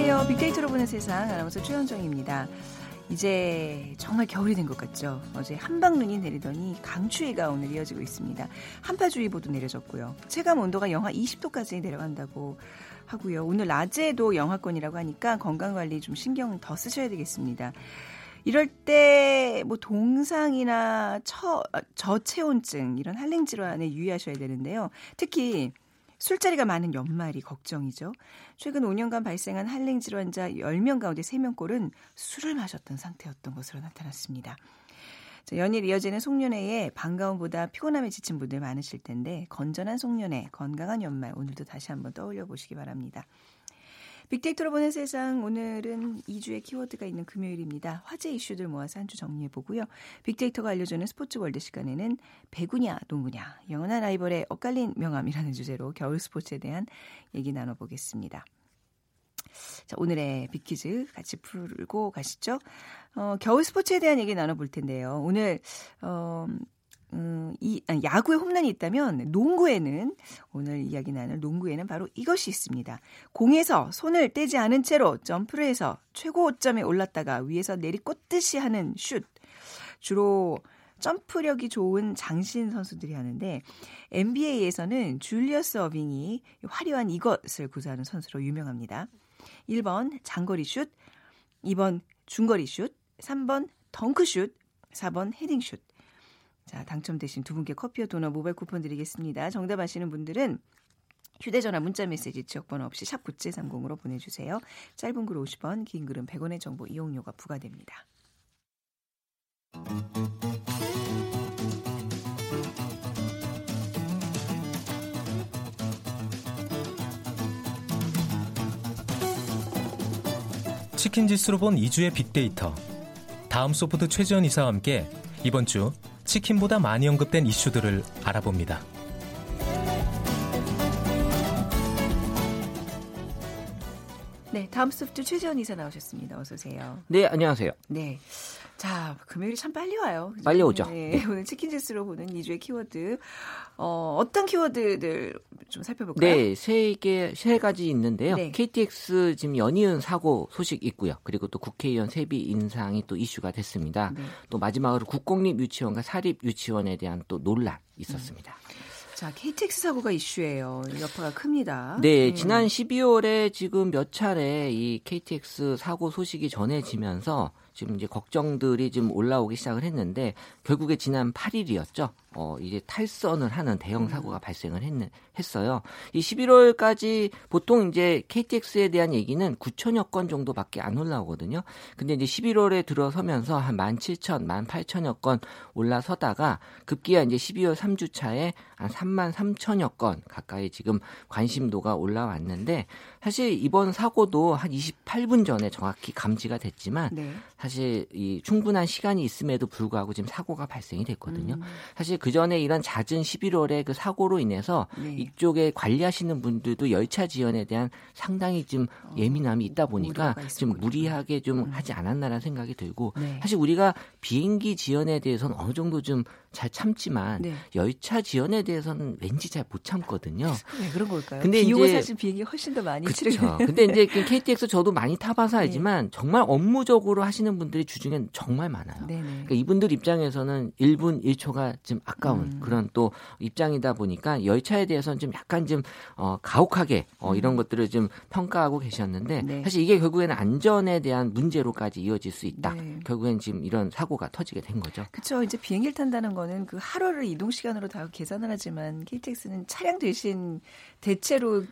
안녕하세요. 빅데이터로 보는 세상 아나운서 최현정입니다. 이제 정말 겨울이 된 것 같죠. 어제 한방눈이 내리더니 강추위가 오늘 이어지고 있습니다. 한파주의보도 내려졌고요. 체감 온도가 영하 20도까지 내려간다고 하고요. 오늘 낮에도 영하권이라고 하니까 건강관리 좀 신경 더 쓰셔야 되겠습니다. 이럴 때 뭐 동상이나 처, 저체온증 이런 한랭 질환에 유의하셔야 되는데요. 특히 술자리가 많은 연말이 걱정이죠. 최근 5년간 발생한 한랭 질환자 10명 가운데 3명꼴은 술을 마셨던 상태였던 것으로 나타났습니다. 자, 연일 이어지는 송년회에 반가움보다 피곤함에 지친 분들 많으실 텐데 건전한 송년회, 건강한 연말 오늘도 다시 한번 떠올려 보시기 바랍니다. 빅데이터로 보는 세상 오늘은 2주의 키워드가 있는 금요일입니다. 화제 이슈들 모아서 한 주 정리해 보고요. 빅데이터가 알려주는 스포츠 월드 시간에는 배구냐 농구냐 영원한 라이벌의 엇갈린 명암이라는 주제로 겨울 스포츠에 대한 얘기 나눠보겠습니다. 자, 오늘의 빅퀴즈 같이 풀고 가시죠. 어, 겨울 스포츠에 대한 얘기 나눠볼 텐데요. 오늘 어, 음, 이 아, 야구에 홈런이 있다면 농구에는 오늘 이야기 나눌 농구에는 바로 이것이 있습니다. 공에서 손을 떼지 않은 채로 점프를 해서 최고점에 올랐다가 위에서 내리꽂듯이 하는 슛. 주로 점프력이 좋은 장신 선수들이 하는데 NBA에서는 줄리어스 어빙이 화려한 이것을 구사하는 선수로 유명합니다. 1번 장거리 슛, 2번 중거리 슛, 3번 덩크 슛, 4번 헤딩 슛. 자, 당첨되신 두 분께 커피와 도넛 모바일 쿠폰 드리겠습니다. 정답 아시는 분들은 휴대전화 문자메시지 지역번호 없이 샵 9730으로 보내주세요. 짧은 글 50원, 긴 글은 100원의 정보 이용료가 부과됩니다. 치킨 지수로 본 2주의 빅데이터. 다음 소프트 최지원 이사와 함께 이번 주 치킨보다 많이 언급된 이슈들을 알아봅니다. 네, 다음 소프트 최지원 이사 나오셨습니다. 어서 오세요. 네, 안녕하세요. 네. 자, 금요일이 참 빨리 와요. 빨리 오죠. 네, 오늘 치킨 지수로 보는 2주의 키워드. 어, 어떤 키워드들 좀 살펴볼까요? 네, 세 개, 세 가지 있는데요. 네. KTX 지금 연이은 사고 소식 있고요. 그리고 또 국회의원 세비 인상이 또 이슈가 됐습니다. 네. 또 마지막으로 국공립 유치원과 사립 유치원에 대한 또 논란 있었습니다. 자, KTX 사고가 이슈예요. 여파가 큽니다. 네, 음. 지난 12월에 지금 몇 차례 이 KTX 사고 소식이 전해지면서 지금 이제 걱정들이 좀 올라오기 시작을 했는데 결국에 지난 8일이었죠. 어, 이제 탈선을 하는 대형 사고가 발생을 했, 했어요. 이 11월까지 보통 이제 KTX에 대한 얘기는 9천여 건 정도밖에 안 올라오거든요. 근데 이제 11월에 들어서면서 한 17,000, 18,000여 건 올라서다가 급기야 이제 12월 3주차에 한 3만 3천여 건 가까이 지금 관심도가 올라왔는데 사실 이번 사고도 한 28분 전에 정확히 감지가 됐지만 네. 사실 이 충분한 시간이 있음에도 불구하고 지금 사고가 발생이 됐거든요. 음. 사실 그 전에 이런 잦은 11월에 그 사고로 인해서 네. 이쪽에 관리하시는 분들도 열차 지연에 대한 상당히 좀 예민함이 있다 보니까 어, 좀. 무리하게 좀 음. 하지 않았나라는 생각이 들고 네. 사실 우리가 비행기 지연에 대해서는 어느 정도 좀잘 참지만 네. 열차 지연에 대해서는 왠지 잘 못 참거든요. 왜 그런 걸까요? 근데 비용은 이제- 사실 비행기 훨씬 더 많이. 치르는. 근데 이제 그 KTX 저도 많이 타봐서 네. 알지만 정말 업무적으로 하시는 분들이 주중엔 정말 많아요. 네네. 그러니까 이분들 입장에서는 1분 1초가 좀 아까운 음. 그런 또 입장이다 보니까 열차에 대해서는 좀 약간 좀 어, 가혹하게 어, 이런 것들을 좀 평가하고 계셨는데 음. 네. 사실 이게 결국에는 안전에 대한 문제로까지 이어질 수 있다. 네. 결국엔 지금 이런 사고가 터지게 된 거죠. 그렇죠. 이제 비행기를 탄다는 거는 그 하루를 이동 시간으로 다 계산을 하지만 KTX는 차량 대신 대체로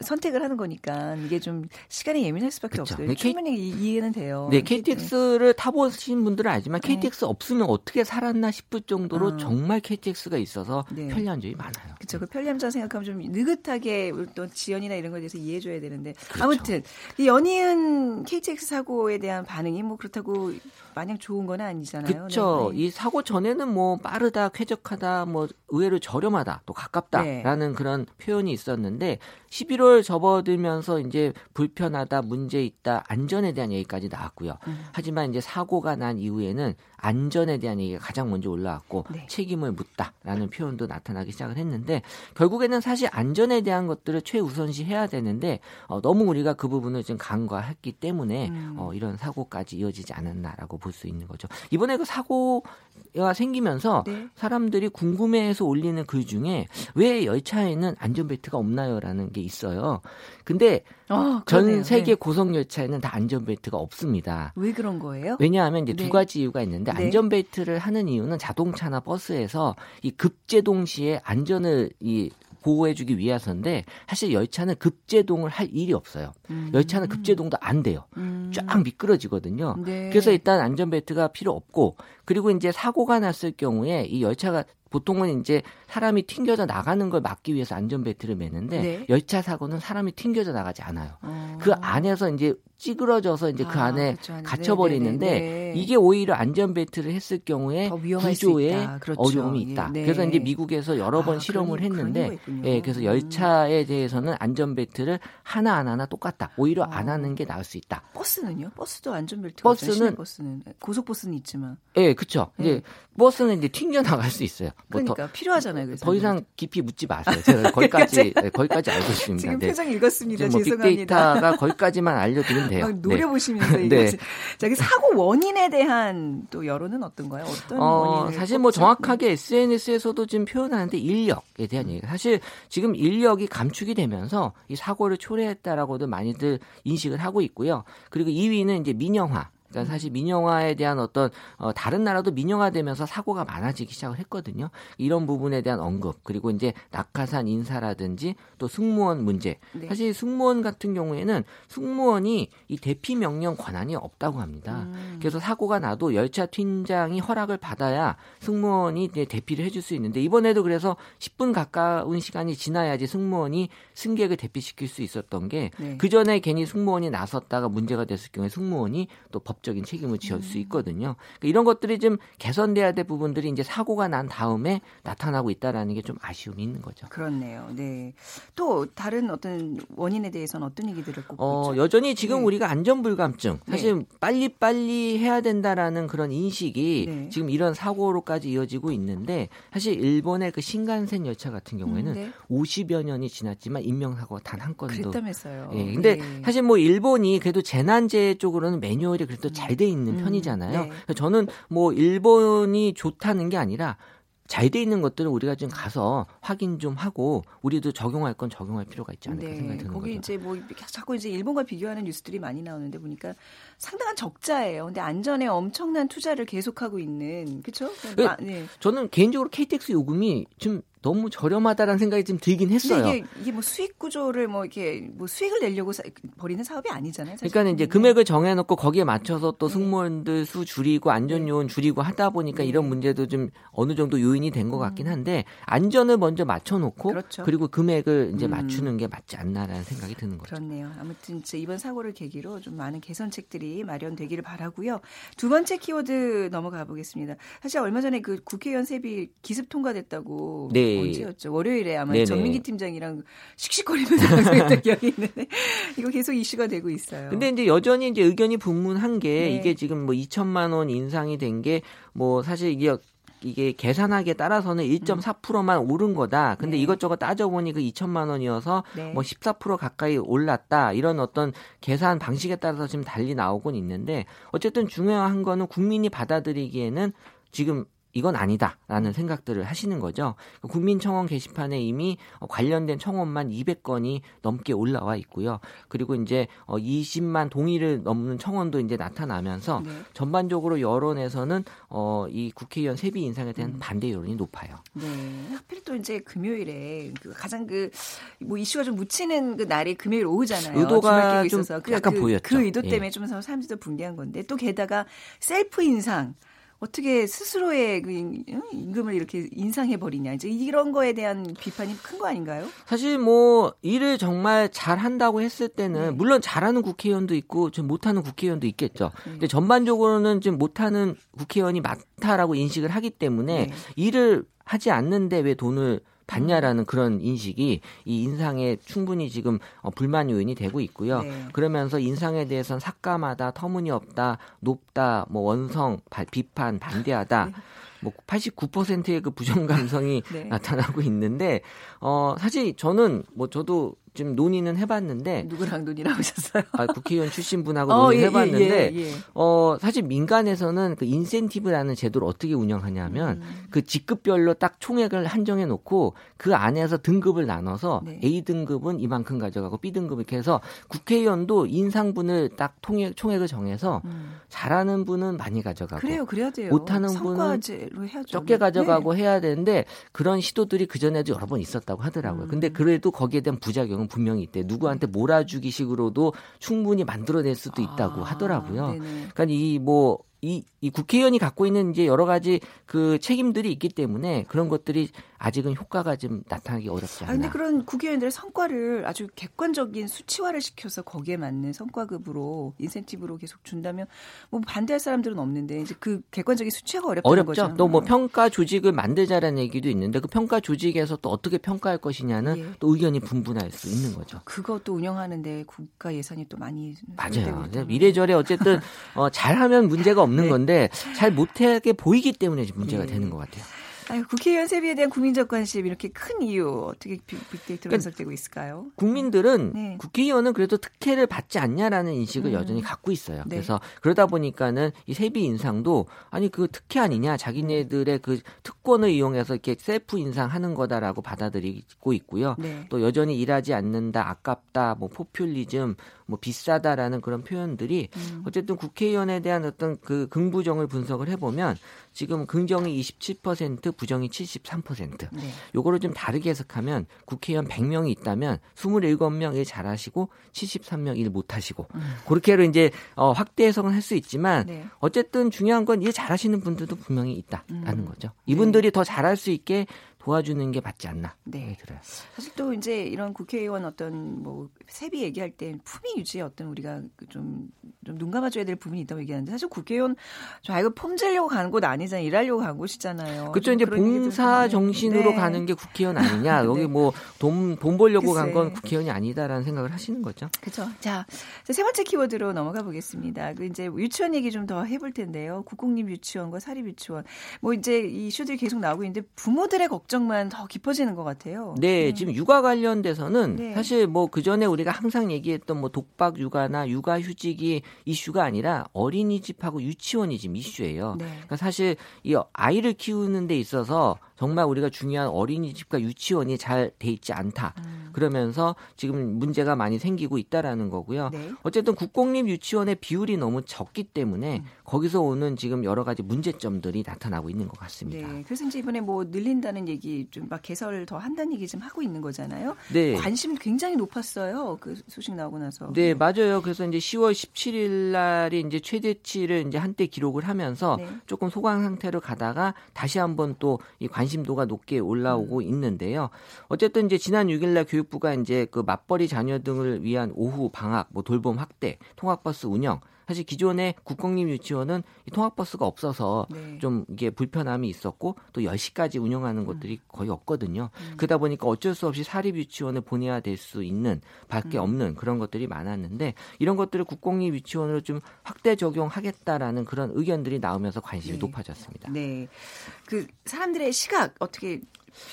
선택을 하는 거니까 이게 좀 시간이 예민할 수밖에 그쵸. 없어요. K- 충분히 이- 이해는 돼요. 네, KTX를 타보신 분들은 알지만 네. KTX 없으면 어떻게 살았나 싶을 정도로 음. 정말 KTX가 있어서 네. 편리한 점이 많아요. 그렇죠. 그 편리함장 생각하면 좀 느긋하게 또 지연이나 이런 거에 대해서 이해해줘야 되는데 그렇죠. 아무튼 이 연이은 KTX 사고에 대한 반응이 뭐 그렇다고 마냥 좋은 건 아니잖아요. 그렇죠. 네. 이 사고 전에는 뭐 빠르다, 쾌적하다, 뭐 의외로 저렴하다, 또 가깝다라는 네. 그런 표현이 있었는데 11월 접어들면서 이제 불편하다, 문제 있다, 안전에 대한 얘기까지 나왔고요. 음. 하지만 이제 사고가 난 이후에는 안전에 대한 얘기가 가장 먼저 올라왔고 네. 책임을 묻다라는 표현도 나타나기 시작을 했는데 결국에는 사실 안전에 대한 것들을 최우선시 해야 되는데 어, 너무 우리가 그 부분을 좀 간과했기 때문에 음. 어, 이런 사고까지 이어지지 않았나라고 볼 수 있는 거죠. 이번에 그 사고가 생기면서 네. 사람들이 궁금해해서 올리는 글 중에 왜 열차에는 안전벨트가 없나요라는 게 있어요. 근데 어, 전 세계 네. 고속 열차에는 다 안전벨트가 없습니다. 왜 그런 거예요? 왜냐하면 이제 네. 두 가지 이유가 있는데 네. 안전벨트를 하는 이유는 자동차나 버스에서 이 급제동 시에 안전을 이 보호해주기 위해서인데 사실 열차는 급제동을 할 일이 없어요. 음. 열차는 급제동도 안 돼요. 음. 쫙 미끄러지거든요. 네. 그래서 일단 안전벨트가 필요 없고 그리고 이제 사고가 났을 경우에 이 열차가 보통은 이제 사람이 튕겨져 나가는 걸 막기 위해서 안전벨트를 매는데 네. 열차 사고는 사람이 튕겨져 나가지 않아요. 어. 그 안에서 이제 찌그러져서 이제 그 아, 그 안에 그렇죠. 네, 갇혀버리는데 네, 네, 이게 오히려 안전벨트를 했을 경우에 구조에 그렇죠. 어려움이 있다. 네. 그래서 이제 미국에서 여러 번 아, 실험을 그런, 했는데, 예, 그래서 열차에 대해서는 안전벨트를 하나 안 하나 똑같다. 오히려 어. 안 하는 게 나을 수 있다. 버스는요? 버스도 안전벨트 버스는 버스는 고속버스는 있지만, 예, 그렇죠. 이제 버스는 이제 튕겨 나갈 수 있어요. 뭐 그러니까 더, 필요하잖아요. 그래서 더 이상 깊이 묻지 마세요. 제가 거기까지 네, 거기까지 알고 있습니다. 지금 표정 읽었습니다. 뭐 죄송합니다. 빅데이터가 거기까지만 알려드리면 돼요. 노려보시면서 네. 네. 저기 사고 원인에 대한 또 여론은 어떤가요? 어떤 어, 사실 뭐 정확하게 SNS에서도 지금 표현하는데 인력에 대한 얘기. 사실 지금 인력이 감축이 되면서 이 사고를 초래했다라고도 많이들 인식을 하고 있고요. 그리고 2위는 이제 민영화. 그러니까 사실 민영화에 대한 어떤 어, 다른 나라도 민영화되면서 사고가 많아지기 시작을 했거든요. 이런 부분에 대한 언급 그리고 이제 낙하산 인사라든지 또 승무원 문제. 네. 사실 승무원 같은 경우에는 승무원이 이 대피 명령 권한이 없다고 합니다. 음. 그래서 사고가 나도 열차 팀장이 허락을 받아야 승무원이 대피를 해줄 수 있는데 이번에도 그래서 10분 가까운 시간이 지나야지 승무원이 승객을 대피시킬 수 있었던 게그 네. 전에 괜히 승무원이 나섰다가 문제가 됐을 경우에 승무원이 또 법 법적인 책임을 지을 수 음. 있거든요. 그러니까 이런 것들이 좀 개선돼야 될 부분들이 이제 사고가 난 다음에 나타나고 있다라는 게 좀 아쉬움이 있는 거죠. 그렇네요. 네. 또 다른 어떤 원인에 대해서는 어떤 얘기들을 꼭 어, 여전히 지금 네. 우리가 안전 불감증 사실 네. 빨리 빨리 해야 된다라는 그런 인식이 네. 지금 이런 사고로까지 이어지고 있는데 사실 일본의 그 신간센 열차 같은 경우에는 음, 네. 50여 년이 지났지만 인명사고가 단한 건도 그랬다면서요. 예. 근데 네. 사실 뭐 일본이 그래도 재난재해 쪽으로는 매뉴얼이 그래도 잘 돼 있는 음. 편이잖아요. 네. 저는 뭐 일본이 좋다는 게 아니라 잘돼 있는 것들은 우리가 좀 가서 확인 좀 하고 우리도 적용할 건 적용할 필요가 있지 않을까 네, 생각이 드는 거기 거죠. 이제 뭐 자꾸 이제 일본과 비교하는 뉴스들이 많이 나오는데 보니까 상당한 적자예요. 근데 안전에 엄청난 투자를 계속하고 있는 그렇죠? 네. 저는 개인적으로 KTX 요금이 좀 너무 저렴하다라는 생각이 좀 들긴 했어요. 이게, 이게 뭐 수익 구조를 뭐 이렇게 뭐 수익을 내려고 사, 벌이는 사업이 아니잖아요. 그러니까 이제 금액을 정해놓고 거기에 맞춰서 또 네. 승무원들 수 줄이고 안전 요원 줄이고 하다 보니까 네. 이런 문제도 좀 어느 정도 요인이 된 것 같긴 음. 한데 안전을 먼저 맞춰놓고 그렇죠. 그리고 금액을 이제 음. 맞추는 게 맞지 않나라는 생각이 드는 거죠. 그렇네요. 아무튼 이번 사고를 계기로 좀 많은 개선책들이 마련되기를 바라고요. 두 번째 키워드 넘어가 보겠습니다. 사실 얼마 전에 그 국회의원 세비 기습 통과됐다고 네. 언제였죠? 월요일에 아마 네네. 전민기 팀장이랑 씩씩거리면서 방송했던 기억이 있는데 이거 계속 이슈가 되고 있어요. 근데 이제 여전히 이제 의견이 분분한 게 네. 이게 지금 뭐 2천만 원 인상이 된 게 뭐 사실 이게 이게 계산하기에 따라서는 1.4%만 음. 오른 거다. 근데 네. 이것저것 따져보니 그 2천만 원이어서 네. 뭐14% 가까이 올랐다. 이런 어떤 계산 방식에 따라서 지금 달리 나오곤 있는데 어쨌든 중요한 거는 국민이 받아들이기에는 지금 이건 아니다라는 생각들을 하시는 거죠. 국민청원 게시판에 이미 관련된 청원만 200건이 넘게 올라와 있고요. 그리고 이제 20만 어, 동의를 넘는 청원도 이제 나타나면서 네. 전반적으로 여론에서는 어, 이 국회의원 세비 인상에 대한 음. 반대 여론이 높아요. 네. 하필 또 이제 금요일에 그 가장 그 뭐 이슈가 좀 묻히는 그 날이 금요일 오후잖아요. 의도가 좀 있어서. 약간 그, 보였죠. 그 의도 때문에 예. 좀 사람들이 도 분개한 건데 또 게다가 셀프 인상 어떻게 스스로의 그 임금을 이렇게 인상해 버리냐 이제 이런 거에 대한 비판이 큰 거 아닌가요? 사실 뭐 일을 정말 잘 한다고 했을 때는 네. 물론 잘하는 국회의원도 있고 좀 못하는 국회의원도 있겠죠. 네. 근데 전반적으로는 좀 못하는 국회의원이 많다라고 인식을 하기 때문에 네. 일을 하지 않는데 왜 돈을 받냐라는 그런 인식이 이 인상에 충분히 지금 어, 불만 요인이 되고 있고요. 네. 그러면서 인상에 대해서는 삭감하다, 터무니없다, 높다, 뭐 원성, 비판, 반대하다. 네. 뭐 89%의 그 부정 감성이 네. 나타나고 있는데 어 사실 저는 뭐 저도 좀 논의는 해봤는데 누구랑 논의를 하셨어요? 아, 국회의원 출신 분하고 어, 논의 예, 해봤는데 예, 예, 예, 어 사실 민간에서는 그 인센티브라는 제도를 어떻게 운영하냐면 음. 그 직급별로 딱 총액을 한정해 놓고 그 안에서 등급을 나눠서 네. A 등급은 이만큼 가져가고 B 등급 이렇게 해서 국회의원도 인상분을 딱 통액 총액을 정해서 음. 잘하는 분은 많이 가져가고 그래요, 그래야 돼요. 못하는 분은 적게 가져가고 네. 해야 되는데 그런 시도들이 그 전에도 여러 번 있었다고 하더라고요. 음. 근데 그래도 거기에 대한 부작용은 경우는 분명히 있대. 누구한테 몰아주기 식으로도 충분히 만들어낼 수도 있다고 아, 하더라고요. 네 그러니까 이 뭐 이, 이 국회의원이 갖고 있는 이제 여러 가지 그 책임들이 있기 때문에 그런 것들이 아직은 효과가 좀 나타나기 어렵지 않나. 아, 근데 그런 국회의원들의 성과를 아주 객관적인 수치화를 시켜서 거기에 맞는 성과급으로 인센티브로 계속 준다면 뭐 반대할 사람들은 없는데 이제 그 객관적인 수치화가 어렵다는 어렵죠. 거죠. 또 뭐 평가 조직을 만들자라는 얘기도 있는데 그 평가 조직에서 또 어떻게 평가할 것이냐는 예. 또 의견이 분분할 수 있는 거죠. 그것도 운영하는데 국가 예산이 또 많이 맞아요. 이래저래 어쨌든 어, 잘하면 문제가 없는 네. 건데 잘 못하게 보이기 때문에 문제가 네. 되는 것 같아요. 아유, 국회의원 세비에 대한 국민적 관심 이렇게 큰 이유 어떻게 빅데이터로 그러니까 분석되고 있을까요? 국민들은 네. 국회의원은 그래도 특혜를 받지 않냐라는 인식을 음. 여전히 갖고 있어요. 네. 그래서 그러다 보니까는 이 세비 인상도 아니 그 특혜 아니냐 자기네들의 그 특권을 이용해서 이렇게 셀프 인상하는 거다라고 받아들이고 있고요. 네. 또 여전히 일하지 않는다, 아깝다, 뭐 포퓰리즘, 뭐 비싸다라는 그런 표현들이 음. 어쨌든 국회의원에 대한 어떤 그 긍부정을 분석을 해보면 지금 긍정이 27%, 부정이 73%. 네. 요거를 좀 다르게 해석하면 국회의원 100명이 있다면 27명 일 잘하시고 73명 일 못하시고 음. 그렇게로 이제 어, 확대 해석은 할 수 있지만 네. 어쨌든 중요한 건 일 잘하시는 분들도 분명히 있다라는 음. 거죠. 이분들이 네. 더 잘할 수 있게 도와주는 게 맞지 않나. 네. 들어요. 사실 또 이제 이런 국회의원 어떤 뭐 세비 얘기할 때 품위 유지에 어떤 우리가 좀, 좀 눈 감아줘야 될 부분이 있다고 얘기하는데 사실 국회의원 저 이거 폼질려고 가는 곳 아니잖아요. 일하려고 간 곳이잖아요. 그렇죠. 이제 봉사 정신으로 네. 가는 게 국회의원 아니냐. 네. 여기 뭐 돈 돈 벌려고 간 건 국회의원이 아니다라는 생각을 하시는 거죠. 그렇죠. 자, 세 번째 키워드로 넘어가 보겠습니다. 그 이제 유치원 얘기 좀 더 해볼 텐데요. 국공립 유치원과 사립 유치원 뭐 이제 이 이슈들이 계속 나오고 있는데 부모들의 걱정 걱정만 더 깊어지는 것 같아요. 네, 네. 지금 육아 관련돼서는 네. 사실 뭐 그 전에 우리가 항상 얘기했던 뭐 독박 육아나 육아 휴직이 이슈가 아니라 어린이집하고 유치원이 지금 이슈예요. 네. 그러니까 사실 이 아이를 키우는 데 있어서 정말 우리가 중요한 어린이집과 유치원이 잘 돼 있지 않다. 음. 그러면서 지금 문제가 많이 생기고 있다라는 거고요. 네. 어쨌든 국공립 유치원의 비율이 너무 적기 때문에 음. 거기서 오는 지금 여러 가지 문제점들이 나타나고 있는 것 같습니다. 네. 그래서 이제 이번에 뭐 늘린다는 얘기 좀 막 개설 더 한다는 얘기 좀 하고 있는 거잖아요. 네. 관심 굉장히 높았어요. 그 소식 나오고 나서. 네, 맞아요. 그래서 이제 10월 17일 날이 이제 최대치를 이제 한때 기록을 하면서 네. 조금 소강 상태로 가다가 다시 한번 또 이 관심도가 높게 올라오고 음. 있는데요. 어쨌든 이제 지난 6일 날 교육 부가 이제 그 맞벌이 자녀 등을 위한 오후 방학, 뭐 돌봄 확대, 통학버스 운영 사실 기존의 국공립 유치원은 통학버스가 없어서 네. 좀 이게 불편함이 있었고 또 10시까지 운영하는 음. 것들이 거의 없거든요. 음. 그러다 보니까 어쩔 수 없이 사립 유치원을 보내야 될 수 있는 밖에 음. 없는 그런 것들이 많았는데 이런 것들을 국공립 유치원으로 좀 확대 적용하겠다라는 그런 의견들이 나오면서 관심이 네. 높아졌습니다. 네. 그 사람들의 시각 어떻게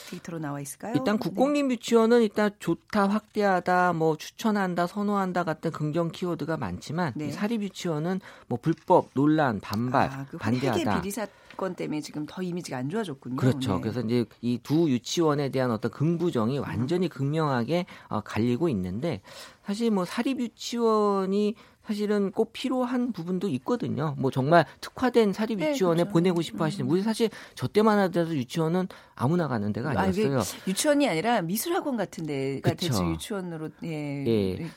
데이터로 나와 있을까요? 일단 국공립 유치원은 일단 좋다, 확대하다, 뭐 추천한다, 선호한다 같은 긍정 키워드가 많지만 네. 사립 유치원은 뭐 불법, 논란, 반발, 아, 그 반대하다. 비리 사건 때문에 지금 더 이미지가 안 좋아졌군요. 그렇죠. 네. 그래서 이제 이 두 유치원에 대한 어떤 긍부정이 완전히 극명하게 어, 갈리고 있는데 사실 뭐 사립 유치원이 사실은 꼭 필요한 부분도 있거든요. 뭐 정말 특화된 사립 네, 유치원에 네, 그렇죠. 보내고 싶어 하시는 우리 사실 저 때만 하더라도 유치원은 아무나 가는 데가 아니었어요. 아, 유치원이 아니라 미술학원 같은 데가 대체 유치원으로 예, 예.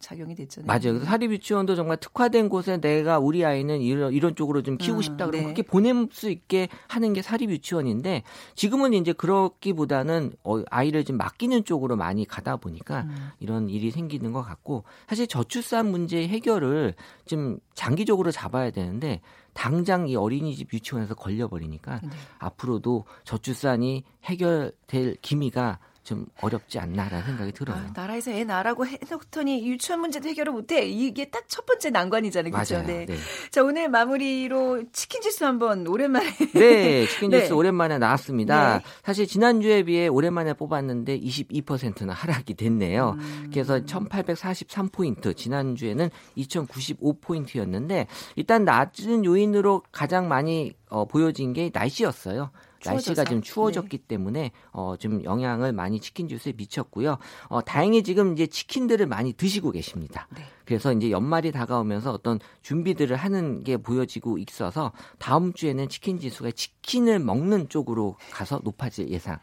작용이 됐잖아요. 맞아요. 그래서 사립 유치원도 정말 특화된 곳에 내가 우리 아이는 이런 이런 쪽으로 좀 키우고 음, 싶다 그러면 네. 그렇게 보낼 수 있게 하는 게 사립 유치원인데 지금은 이제 그렇기보다는 어, 아이를 좀 맡기는 쪽으로 많이 가다 보니까 음. 이런 일이 생기는 것 같고 사실 저출산 문제 해결을 좀 장기적으로 잡아야 되는데 당장 이 어린이집 유치원에서 걸려버리니까 네. 앞으로도 저출산이 해결될 기미가 좀 어렵지 않나라는 생각이 들어요. 아, 나라에서 애 낳으라고 해놓더니 유치원 문제도 해결을 못해. 이게 딱 첫 번째 난관이잖아요. 그렇죠? 맞아요. 네. 네. 자 오늘 마무리로 치킨 지수 한번 오랜만에 네, 치킨 주스 네. 오랜만에 나왔습니다. 네. 사실 지난주에 비해 오랜만에 뽑았는데 22%나 하락이 됐네요. 음. 그래서 1843포인트, 지난주에는 2095포인트였는데 일단 낮은 요인으로 가장 많이 어, 보여진 게 날씨였어요. 날씨가 추워져서? 좀 추워졌기 때문에 어, 좀 영향을 많이 치킨 주스에 미쳤고요. 어, 다행히 지금 이제 치킨들을 많이 드시고 계십니다. 네. 그래서 이제 연말이 다가오면서 어떤 준비들을 하는 게 보여지고 있어서 다음 주에는 치킨 지수가 치킨을 먹는 쪽으로 가서 높아질 예상이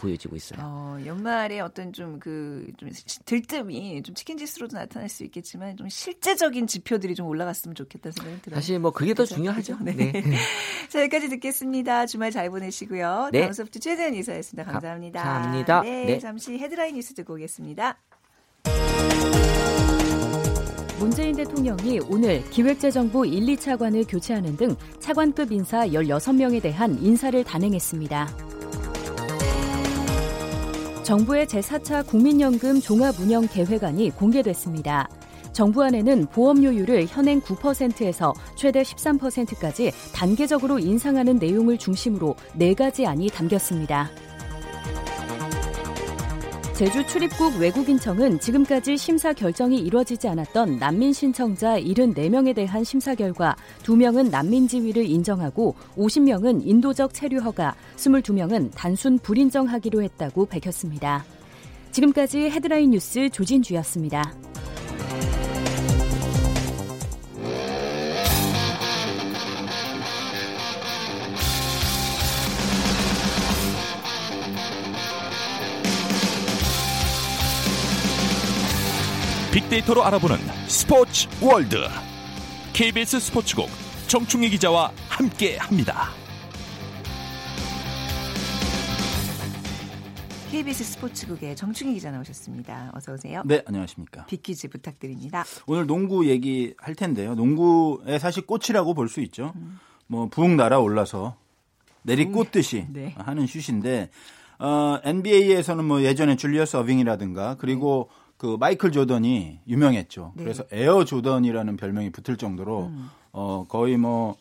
보여지고 있어요. 어, 연말에 어떤 좀 그좀 들뜸이 좀 치킨 지수로도 나타날 수 있겠지만 좀 실제적인 지표들이 좀 올라갔으면 좋겠다는 생각이 들어요. 사실 뭐 그게 더 그죠? 중요하죠. 네. 네. 자 여기까지 듣겠습니다. 주말 잘 보내시고요. 네. 다음 소프트 최대한 이사였습니다. 감사합니다. 감사합니다. 네, 네. 잠시 헤드라인 뉴스 듣고 오겠습니다. 문재인 대통령이 오늘 기획재정부 1, 2차관을 교체하는 등 차관급 인사 16명에 대한 인사를 단행했습니다. 정부의 제4차 국민연금 종합운영 계획안이 공개됐습니다. 정부안에는 보험료율을 현행 9%에서 최대 13%까지 단계적으로 인상하는 내용을 중심으로 네 가지 안이 담겼습니다. 제주 출입국 외국인청은 지금까지 심사 결정이 이뤄지지 않았던 난민 신청자 74명에 대한 심사 결과 2명은 난민 지위를 인정하고 50명은 인도적 체류 허가, 22명은 단순 불인정하기로 했다고 밝혔습니다. 지금까지 헤드라인 뉴스 조진주였습니다. 빅데이터로 알아보는 스포츠 월드 KBS 스포츠국 정충희 기자와 함께합니다. KBS 스포츠국의 정충희 기자 나오셨습니다. 어서 오세요. 네, 안녕하십니까. 빅퀴즈 부탁드립니다. 오늘 농구 얘기 할 텐데요. 농구의 사실 꽃이라고 볼 수 있죠. 뭐 부웅 날아올라서 내리꽂듯이 네. 하는 슛인데 어, NBA에서는 뭐 예전에 줄리어스 어빙이라든가 그리고 그 마이클 조던이 유명했죠. 네. 그래서 에어 조던이라는 별명이 붙을 정도로 어 거의 뭐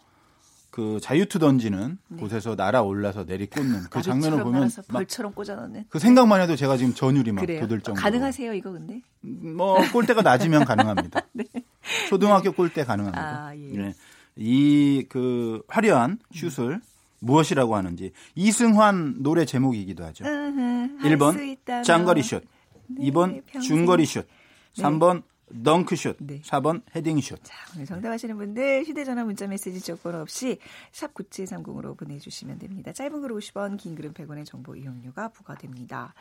그 자유투 던지는 곳에서 날아올라서 내리꽂는 그 장면을 보면 벌처럼 꽂아넣는. 그 생각만 해도 제가 지금 전율이 막 그래요. 돋을 정도로 가능하세요 이거 근데? 뭐 골대가 낮으면 가능합니다. 초등학교 골대 가능합니다. 아, 예. 이그 화려한 슛을 무엇이라고 하는지 이승환 노래 제목이기도 하죠. 음, 1번 장거리 슛, 2번 네, 평생. 중거리 슛, 3번 덩크 슛, 네. 4번 헤딩 슛. 자, 오늘 정답하시는 분들 휴대전화 문자 메시지 조건 없이 샵 9730으로 보내주시면 됩니다. 짧은 글 50원, 긴 글은 100원의 정보 이용료가 부과됩니다.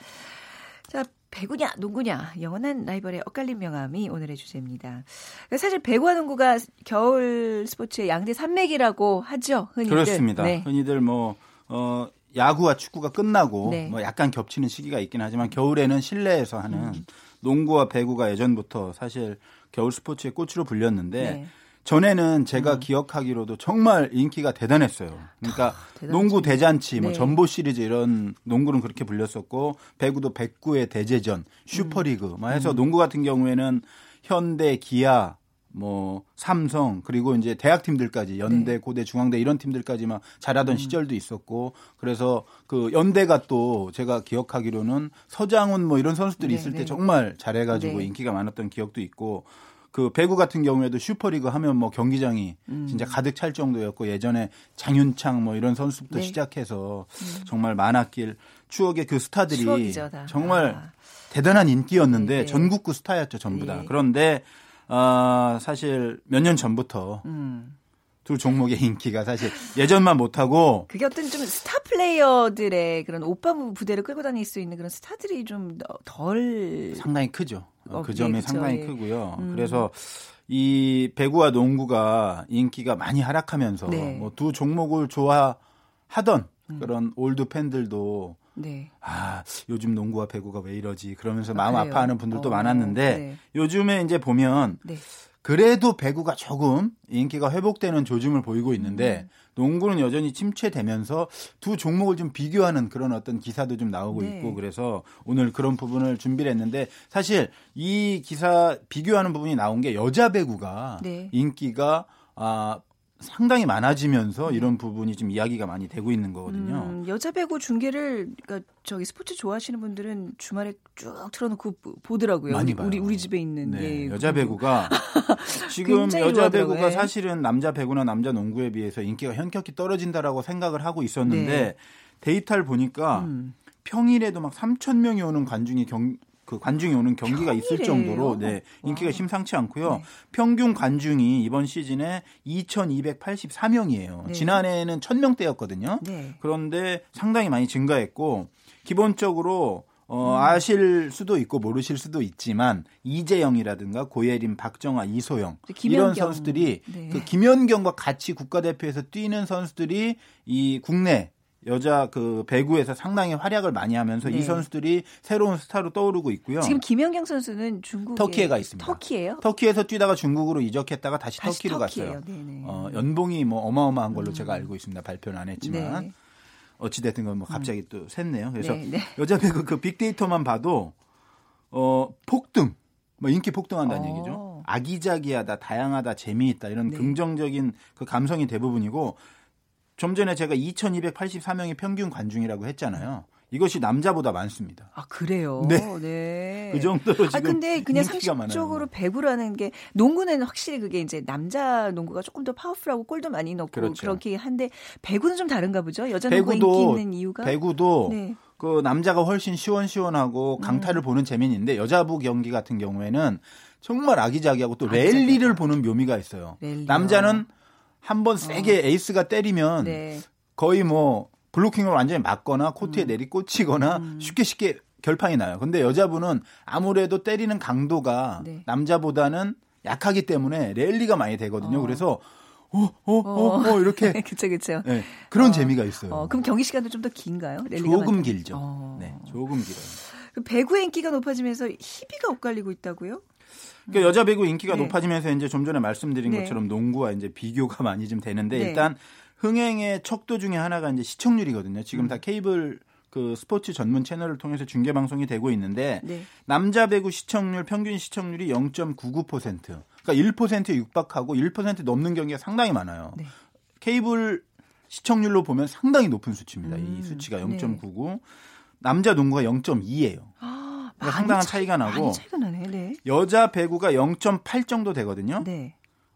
자, 배구냐, 농구냐, 영원한 라이벌의 엇갈린 명함이 오늘의 주제입니다. 그러니까 사실 배구와 농구가 겨울 스포츠의 양대 산맥이라고 하죠, 흔히들. 그렇습니다. 네. 흔히들 뭐 어, 야구와 축구가 끝나고 네. 뭐 약간 겹치는 시기가 있긴 하지만 겨울에는 실내에서 하는 음. 농구와 배구가 예전부터 사실 겨울 스포츠의 꽃으로 불렸는데 네. 전에는 제가 기억하기로도 정말 인기가 대단했어요. 그러니까 대단하죠. 농구 대잔치, 뭐 네. 전보 시리즈 이런 농구는 그렇게 불렸었고 배구도 백구의 대제전, 슈퍼리그, 막 해서 농구 같은 경우에는 현대, 기아, 뭐 삼성 그리고 이제 대학 팀들까지 연대, 네. 고대, 중앙대 이런 팀들까지 막 잘하던 시절도 있었고 그래서 그 연대가 또 제가 기억하기로는 서장훈 뭐 이런 선수들이 네, 있을 네. 때 정말 잘해가지고 네. 인기가 많았던 기억도 있고 그 배구 같은 경우에도 슈퍼리그 하면 뭐 경기장이 진짜 가득 찰 정도였고 예전에 장윤창 뭐 이런 선수부터 음. 네. 시작해서 정말 많았길 추억의 그 스타들이 추억이죠, 다. 정말 아. 대단한 인기였는데 네, 네. 전국구 스타였죠 전부 다. 예. 그런데 아 사실 몇 년 전부터 음. 두 종목의 인기가 사실 예전만 못하고 그게 어떤 좀 스타 플레이어들의 그런 오빠 부대를 끌고 다닐 수 있는 그런 스타들이 좀 덜 상당히 크죠. 어, 그 어, 점이 네. 상당히 예. 크고요. 음. 그래서 이 배구와 농구가 인기가 많이 하락하면서 네. 뭐 두 종목을 좋아하던 그런 올드 팬들도 네. 아 요즘 농구와 배구가 왜 이러지 그러면서 마음 그래요? 아파하는 분들도 어, 많았는데 네. 요즘에 이제 보면 네. 그래도 배구가 조금 인기가 회복되는 조짐을 보이고 있는데 음. 농구는 여전히 침체되면서 두 종목을 좀 비교하는 그런 어떤 기사도 좀 나오고 네. 있고 그래서 오늘 그런 부분을 준비를 했는데 사실 이 기사 비교하는 부분이 나온 게 여자 배구가 네. 인기가 아 상당히 많아지면서 이런 부분이 좀 이야기가 많이 되고 있는 거거든요. 음, 여자 배구 중계를 그러니까 저기 스포츠 좋아하시는 분들은 주말에 쭉 틀어놓고 보- 보더라고요. 많이 봐요. 우리 우리 집에 있는 네, 예, 여자. 배구가 지금 여자. 배구가 예. 사실은 남자 배구나 남자 농구에 비해서 인기가 현격히 떨어진다라고 생각을 하고 있었는데 네. 데이터를 보니까 음. 평일에도 막 3천 명이 오는 관중이 경, 그 관중이 오는 경기가 있을 평일에요? 정도로 네, 인기가 와. 심상치 않고요. 네. 평균 관중이 이번 시즌에 2,284명이에요. 네. 지난해에는 1,000명대였거든요. 네. 그런데 상당히 많이 증가했고 기본적으로 어, 음. 아실 수도 있고 모르실 수도 있지만 이재영이라든가 고예린, 박정아, 이소영 김연경. 이런 선수들이 네. 그 김연경과 같이 국가대표에서 뛰는 선수들이 이 국내 여자 그 배구에서 상당히 활약을 많이 하면서 네. 이 선수들이 새로운 스타로 떠오르고 있고요. 지금 김연경 선수는 중국에 터키에 가 있습니다. 터키예요? 터키에서 뛰다가 중국으로 이적했다가 다시, 다시 터키로 터키예요. 갔어요. 네네. 어, 연봉이 뭐 어마어마한 걸로 제가 알고 있습니다. 발표는 안 했지만 네. 어찌 됐든 건 뭐 갑자기 또 샜네요. 그래서 네, 네. 여자 배구 그 빅데이터만 봐도 어 폭등, 뭐 인기 폭등한다는 어. 얘기죠. 아기자기하다, 다양하다, 재미있다 이런 네. 긍정적인 그 감성이 대부분이고 좀 전에 제가 2,284명이 평균 관중이라고 했잖아요. 이것이 남자보다 많습니다. 아 그래요. 네. 네. 그 정도로 지금 아 근데 그냥 상식적으로 많아요. 배구라는 게 농구는 확실히 그게 이제 남자 농구가 조금 더 파워풀하고 골도 많이 넣고 그 그렇죠. 렇긴 한데 배구는 좀 다른가 보죠. 여자 농구가 인기 배구도 있는 이유가 배구도 네. 그 남자가 훨씬 시원시원하고 음. 강타를 보는 재미는 있는데 여자부 경기 같은 경우에는 정말 아기자기하고 또 아기자기하다. 랠리를 보는 묘미가 있어요. 랠리요. 남자는 한 번 세게 에이스가 때리면 네. 거의 뭐 블로킹을 완전히 맞거나 코트에 내리 꽂히거나 음. 쉽게 쉽게 결판이 나요. 근데 여자분은 아무래도 때리는 강도가 네. 남자보다는 약하기 때문에 랠리가 많이 되거든요. 어. 그래서 어, 어, 어, 어, 이렇게 그쵸 그쵸. 네, 그런 어. 재미가 있어요. 어, 그럼 경기 시간도 좀 더 긴가요? 조금 많다면? 길죠. 어. 네, 조금 길어요. 그 배구의 인기가 높아지면서 희비가 엇갈리고 있다고요? 그러니까 여자 배구 인기가 네. 높아지면서 이제 좀 전에 말씀드린 네. 것처럼 농구와 이제 비교가 많이 좀 되는데 네. 일단 흥행의 척도 중에 하나가 이제 시청률이거든요. 지금 음. 다 케이블 그 스포츠 전문 채널을 통해서 중계 방송이 되고 있는데 네. 남자 배구 시청률 평균 시청률이 0.99%. 그러니까 1%에 육박하고 1% 넘는 경기가 상당히 많아요. 네. 케이블 시청률로 보면 상당히 높은 수치입니다. 음, 이 수치가 네. 0.99. 남자 농구가 0.2예요. 아, 그러니까 상당한 차이- 차이가 나고 차이가 나네. 네. 여자 배구가 0.8 정도 되거든요. 네.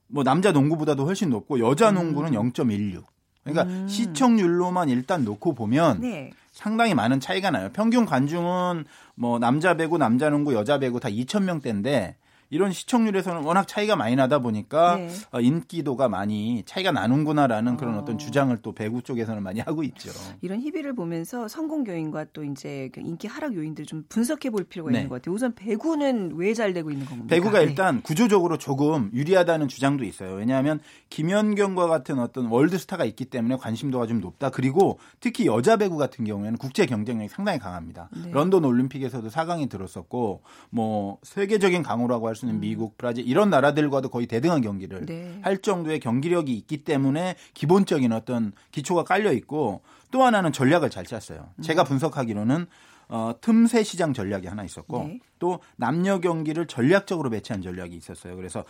뭐 남자 농구보다도 훨씬 높고 여자 농구는 0.16. 그러니까 음. 시청률로만 일단 놓고 보면 네. 상당히 많은 차이가 나요. 평균 관중은 뭐 남자 배구, 남자 농구, 여자 배구 다 2천 명대인데 이런 시청률에서는 워낙 차이가 많이 나다 보니까 네. 어, 인기도가 많이 차이가 나는구나라는 그런 어. 어떤 주장을 또 배구 쪽에서는 많이 하고 있죠. 이런 희비를 보면서 성공 요인과 또 이제 그 인기 하락 요인들 좀 분석해 볼 필요가 네. 있는 것 같아요. 우선 배구는 왜 잘 되고 있는 겁니까? 배구가 네. 일단 구조적으로 조금 유리하다는 주장도 있어요. 왜냐하면 김연경과 같은 어떤 월드스타가 있기 때문에 관심도가 좀 높다. 그리고 특히 여자 배구 같은 경우에는 국제 경쟁력이 상당히 강합니다. 네. 런던 올림픽에서도 4강이 들었었고 뭐 세계적인 강호라고 할 수 있는 미국, 브라질 이런 나라들과도 거의 대등한 경기를 음. 네. 할 정도의 경기력이 있기 때문에 기본적인 어떤 기초가 깔려 있고 또 하나는 전략을 잘 짰어요. 음. 제가 분석하기로는 어, 틈새 시장 전략이 하나 있었고 네. 또 남녀 경기를 전략적으로 배치한 전략이 있었어요. 그래서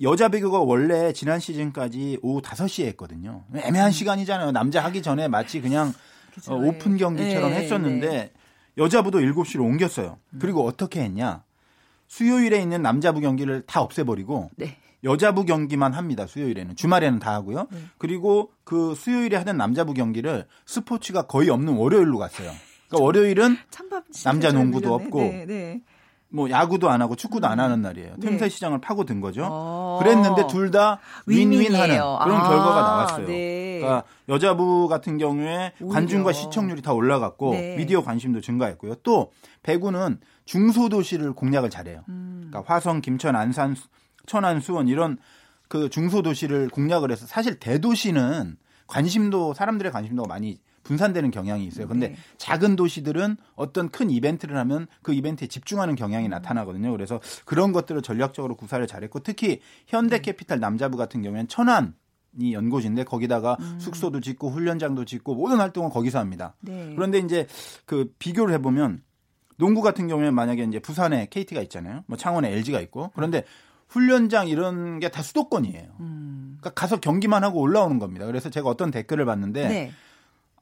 여자 배구가 원래 지난 시즌까지 오후 5시에 했거든요. 애매한 시간이잖아요. 남자 하기 전에 마치 그냥 음. 그죠. 어, 오픈 경기처럼 네, 했었는데 네. 여자부도 7시로 옮겼어요. 그리고 어떻게 했냐? 수요일에 있는 남자부 경기를 다 없애버리고 네. 여자부 경기만 합니다. 수요일에는 주말에는 다 하고요. 네. 그리고 그 수요일에 하던 남자부 경기를 스포츠가 거의 없는 월요일로 갔어요. 그러니까 월요일은 남자 잘 농구도. 없고 네, 네. 뭐 야구도 안 하고 축구도 안 하는 날이에요. 네. 틈새 시장을 파고든 거죠. 어. 그랬는데 둘 다 윈윈하는. 그런 아, 결과가 나왔어요. 네. 그러니까 여자부 같은 경우에 오히려. 관중과 시청률이 다 올라갔고 네. 미디어 관심도 증가했고요. 또 배구는 중소도시를 공략을 잘해요. 음. 그러니까 화성, 김천, 안산, 천안, 수원 이런 그 중소도시를 공략을 해서 사실 대도시는 관심도 사람들의 관심도가 많이 분산되는 경향이 있어요. 근데 네. 작은 도시들은 어떤 큰 이벤트를 하면 그 이벤트에 집중하는 음. 경향이 나타나거든요. 그래서 그런 것들을 전략적으로 구사를 잘했고 특히 현대캐피탈 남자부 같은 경우에는 천안 이 연고지인데 거기다가 음. 숙소도 짓고 훈련장도 짓고 모든 활동을 거기서 합니다. 네. 그런데 이제 그 비교를 해보면 농구 같은 경우에는 만약에 이제 부산에 KT가 있잖아요. 뭐 창원에 LG가 있고 그런데 훈련장 이런 게 다 수도권이에요. 음. 그러니까 가서 경기만 하고 올라오는 겁니다. 그래서 제가 어떤 댓글을 봤는데 네.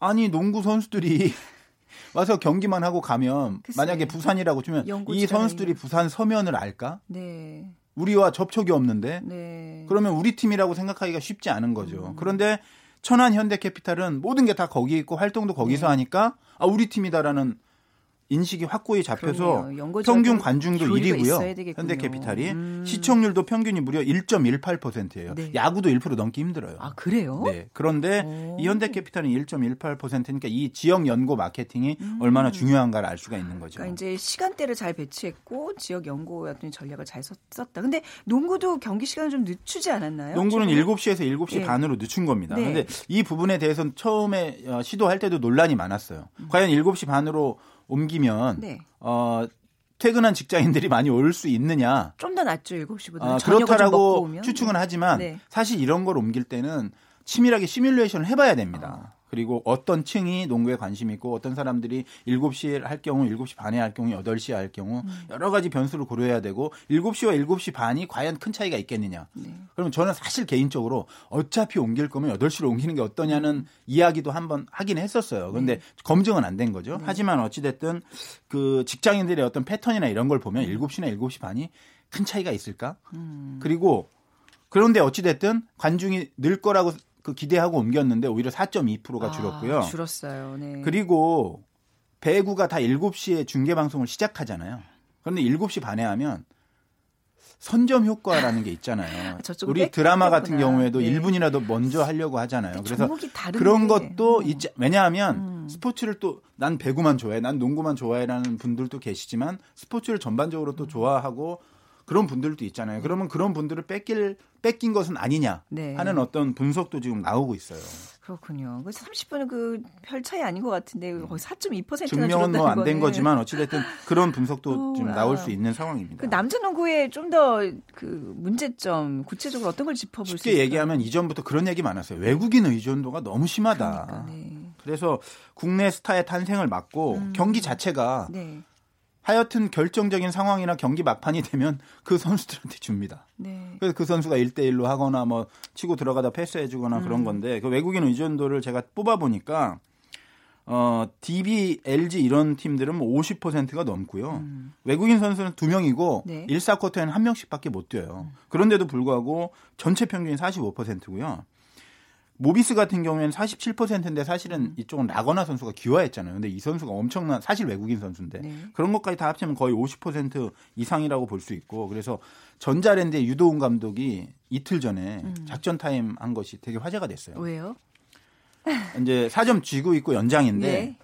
아니 농구 선수들이 와서 경기만 하고 가면 글쎄. 만약에 부산이라고 치면 이 선수들이. 부산 서면을 알까? 네. 우리와 접촉이 없는데 네. 그러면 우리 팀이라고 생각하기가 쉽지 않은 거죠. 음. 그런데 천안 현대캐피탈은 모든 게 다 거기 있고 활동도 거기서 네. 하니까 아 우리 팀이다라는 인식이 확고히 잡혀서 평균 좀 관중도 교류가 1위고요. 있어야 되겠군요. 현대캐피탈이 음. 시청률도 평균이 무려 1.18%예요. 네. 야구도 1% 넘기 힘들어요. 아 그래요? 네. 그런데 오. 이 현대캐피탈은 1.18%니까 이 지역 연고 마케팅이 얼마나 중요한가를 알 수가 있는 거죠. 음. 그러니까 이제 시간대를 잘 배치했고 지역 연고 같은 전략을 잘 썼- 썼다. 근데 농구도 경기 시간을 좀 늦추지 않았나요? 농구는 최근에? 7시에서 7시 예. 반으로 늦춘 겁니다. 네. 그런데 이 부분에 대해서는 처음에 어, 시도할 때도 논란이 많았어요. 과연 7시 반으로 옮기면 음. 네. 어, 퇴근한 직장인들이 많이 올 수 있느냐? 좀 더 낫죠 7시보다. 아, 그렇다라고. 추측은 하지만 네. 사실 이런 걸 옮길 때는 치밀하게 시뮬레이션을 해봐야 됩니다. 그리고 어떤 층이 농구에 관심이 있고 어떤 사람들이 7시에 할 경우 7시 반에 할 경우 8시에 할 경우 음. 여러 가지 변수를 고려해야 되고 7시와 7시 반이 과연 큰 차이가 있겠느냐. 네. 그럼 저는 사실 개인적으로 어차피 옮길 거면 8시로 옮기는 게 어떠냐는 음. 이야기도 한번 하긴 했었어요. 그런데 네. 검증은 안 된 거죠. 하지만 어찌 됐든 그 직장인들의 어떤 패턴이나 이런 걸 보면 7시나 7시 반이 큰 차이가 있을까? 음. 그리고 그런데 어찌 됐든 관중이 늘 거라고 그 기대하고 옮겼는데 오히려 4.2%가 줄었고요. 아, 줄었어요. 네. 그리고 배구가 다 7시에 중계 방송을 시작하잖아요. 그런데 7시 반에 하면 선점 효과라는 게 있잖아요. 저쪽은 우리. 드라마 같은 경우에도 네. 1분이라도 먼저 하려고 하잖아요. 그래서. 그런 것도 음. 있지. 왜냐하면 음. 스포츠를 또 난 배구만 좋아해, 난 농구만 좋아해라는 분들도 계시지만 스포츠를 전반적으로 음. 또 좋아하고 그런 분들도 있잖아요. 그러면 그런 분들을 뺏길 뺏긴 것은 아니냐 네. 하는 어떤 분석도 지금 나오고 있어요. 그렇군요. 그 30분은 그 별 차이 아닌 것 같은데 거의 4.2%가 증명은 뭐 안 된 거지만 어찌됐든 그런 분석도 어, 지금 와. 나올 수 있는 상황입니다. 그 남자 농구의 좀 더 그 문제점 구체적으로 어떤 걸 짚어볼 수 쉽게? 얘기하면 이전부터 그런 얘기 많았어요. 외국인 의존도가 너무 심하다. 그러니까, 네. 그래서 국내 스타의 탄생을 막고 음. 경기 자체가 네. 하여튼 결정적인 상황이나 경기 막판이 되면 그 선수들한테 줍니다. 네. 그래서 그 선수가 1대1로 하거나 뭐 치고 들어가다 패스해 주거나 음. 그런 건데 그 외국인 의존도를 제가 뽑아 보니까 어, DB, LG 이런 팀들은 뭐 50%가 넘고요. 음. 외국인 선수는 두 명이고 네. 1사쿼터에는 한 명씩밖에 못 뛰어요. 그런데도 불구하고 전체 평균이 45%고요. 모비스 같은 경우에는 47%인데 사실은 음. 이쪽은 라거나 선수가 귀화했잖아요. 근데 이 선수가 엄청난 사실 외국인 선수인데 네. 그런 것까지 다 합치면 거의 50% 이상이라고 볼 수 있고 그래서 전자랜드의 유도훈 감독이 이틀 전에 음. 작전 타임 한 것이 되게 화제가 됐어요. 왜요? 이제 4점 쥐고 있고 연장인데 예.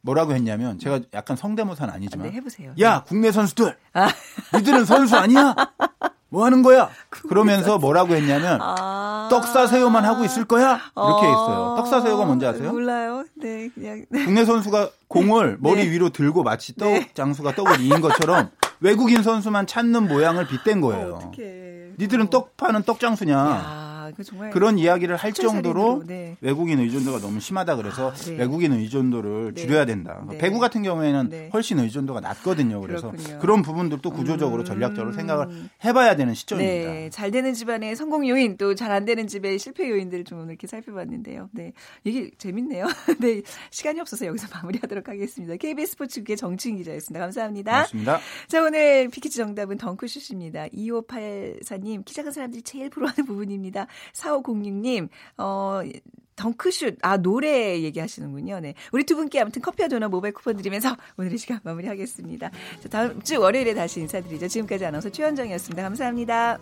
뭐라고 했냐면 제가 약간 성대모사는 아, 아니지만 네, 해보세요. 야 국내 선수들 아. 니들은 선수 아니야? 뭐 하는 거야? 그러면서 뭐라고 했냐면 아. 떡 싸세요만 하고 있을 거야? 이렇게 어. 했어요. 떡 싸세요가 뭔지 아세요? 몰라요. 네, 그냥. 국내 선수가 공을 머리 네. 위로 들고 마치 떡 네. 장수가 떡을 이인 것처럼 외국인 선수만 찾는 모양을 빗댄 거예요. 어떻게? 니들은 떡 파는 떡 장수냐? 야, 그 그런 이야기를 할 정도로 네. 외국인 의존도가 너무 심하다 그래서 아, 네. 외국인 의존도를 네. 줄여야 된다. 네. 배구 같은 경우에는 네. 훨씬 의존도가 낮거든요. 그래서 그렇군요. 그런 부분들도 구조적으로 음. 전략적으로 생각을 해봐야 되는 시점입니다. 네, 잘 되는 집안의 성공 요인 또 잘 안 되는 집의 실패 요인들을 좀 오늘 이렇게 살펴봤는데요. 네, 이게 재밌네요. 네, 시간이 없어서 여기서 마무리하도록 하겠습니다. KBS 스포츠국의 정충희 기자였습니다. 감사합니다. 고맙습니다. 자, 오늘 빅퀴즈 정답은 덩크슛입니다. 2584님, 키 작은 사람들이 제일 부러워하는 부분입니다. 4506님, 어, 덩크슛, 아, 노래 얘기하시는군요. 네. 우리 두 분께 아무튼 커피와 도넛 모바일 쿠폰 드리면서 오늘의 시간 마무리하겠습니다. 자, 다음 주 월요일에 다시 인사드리죠. 지금까지 아나운서 최현정이었습니다. 감사합니다.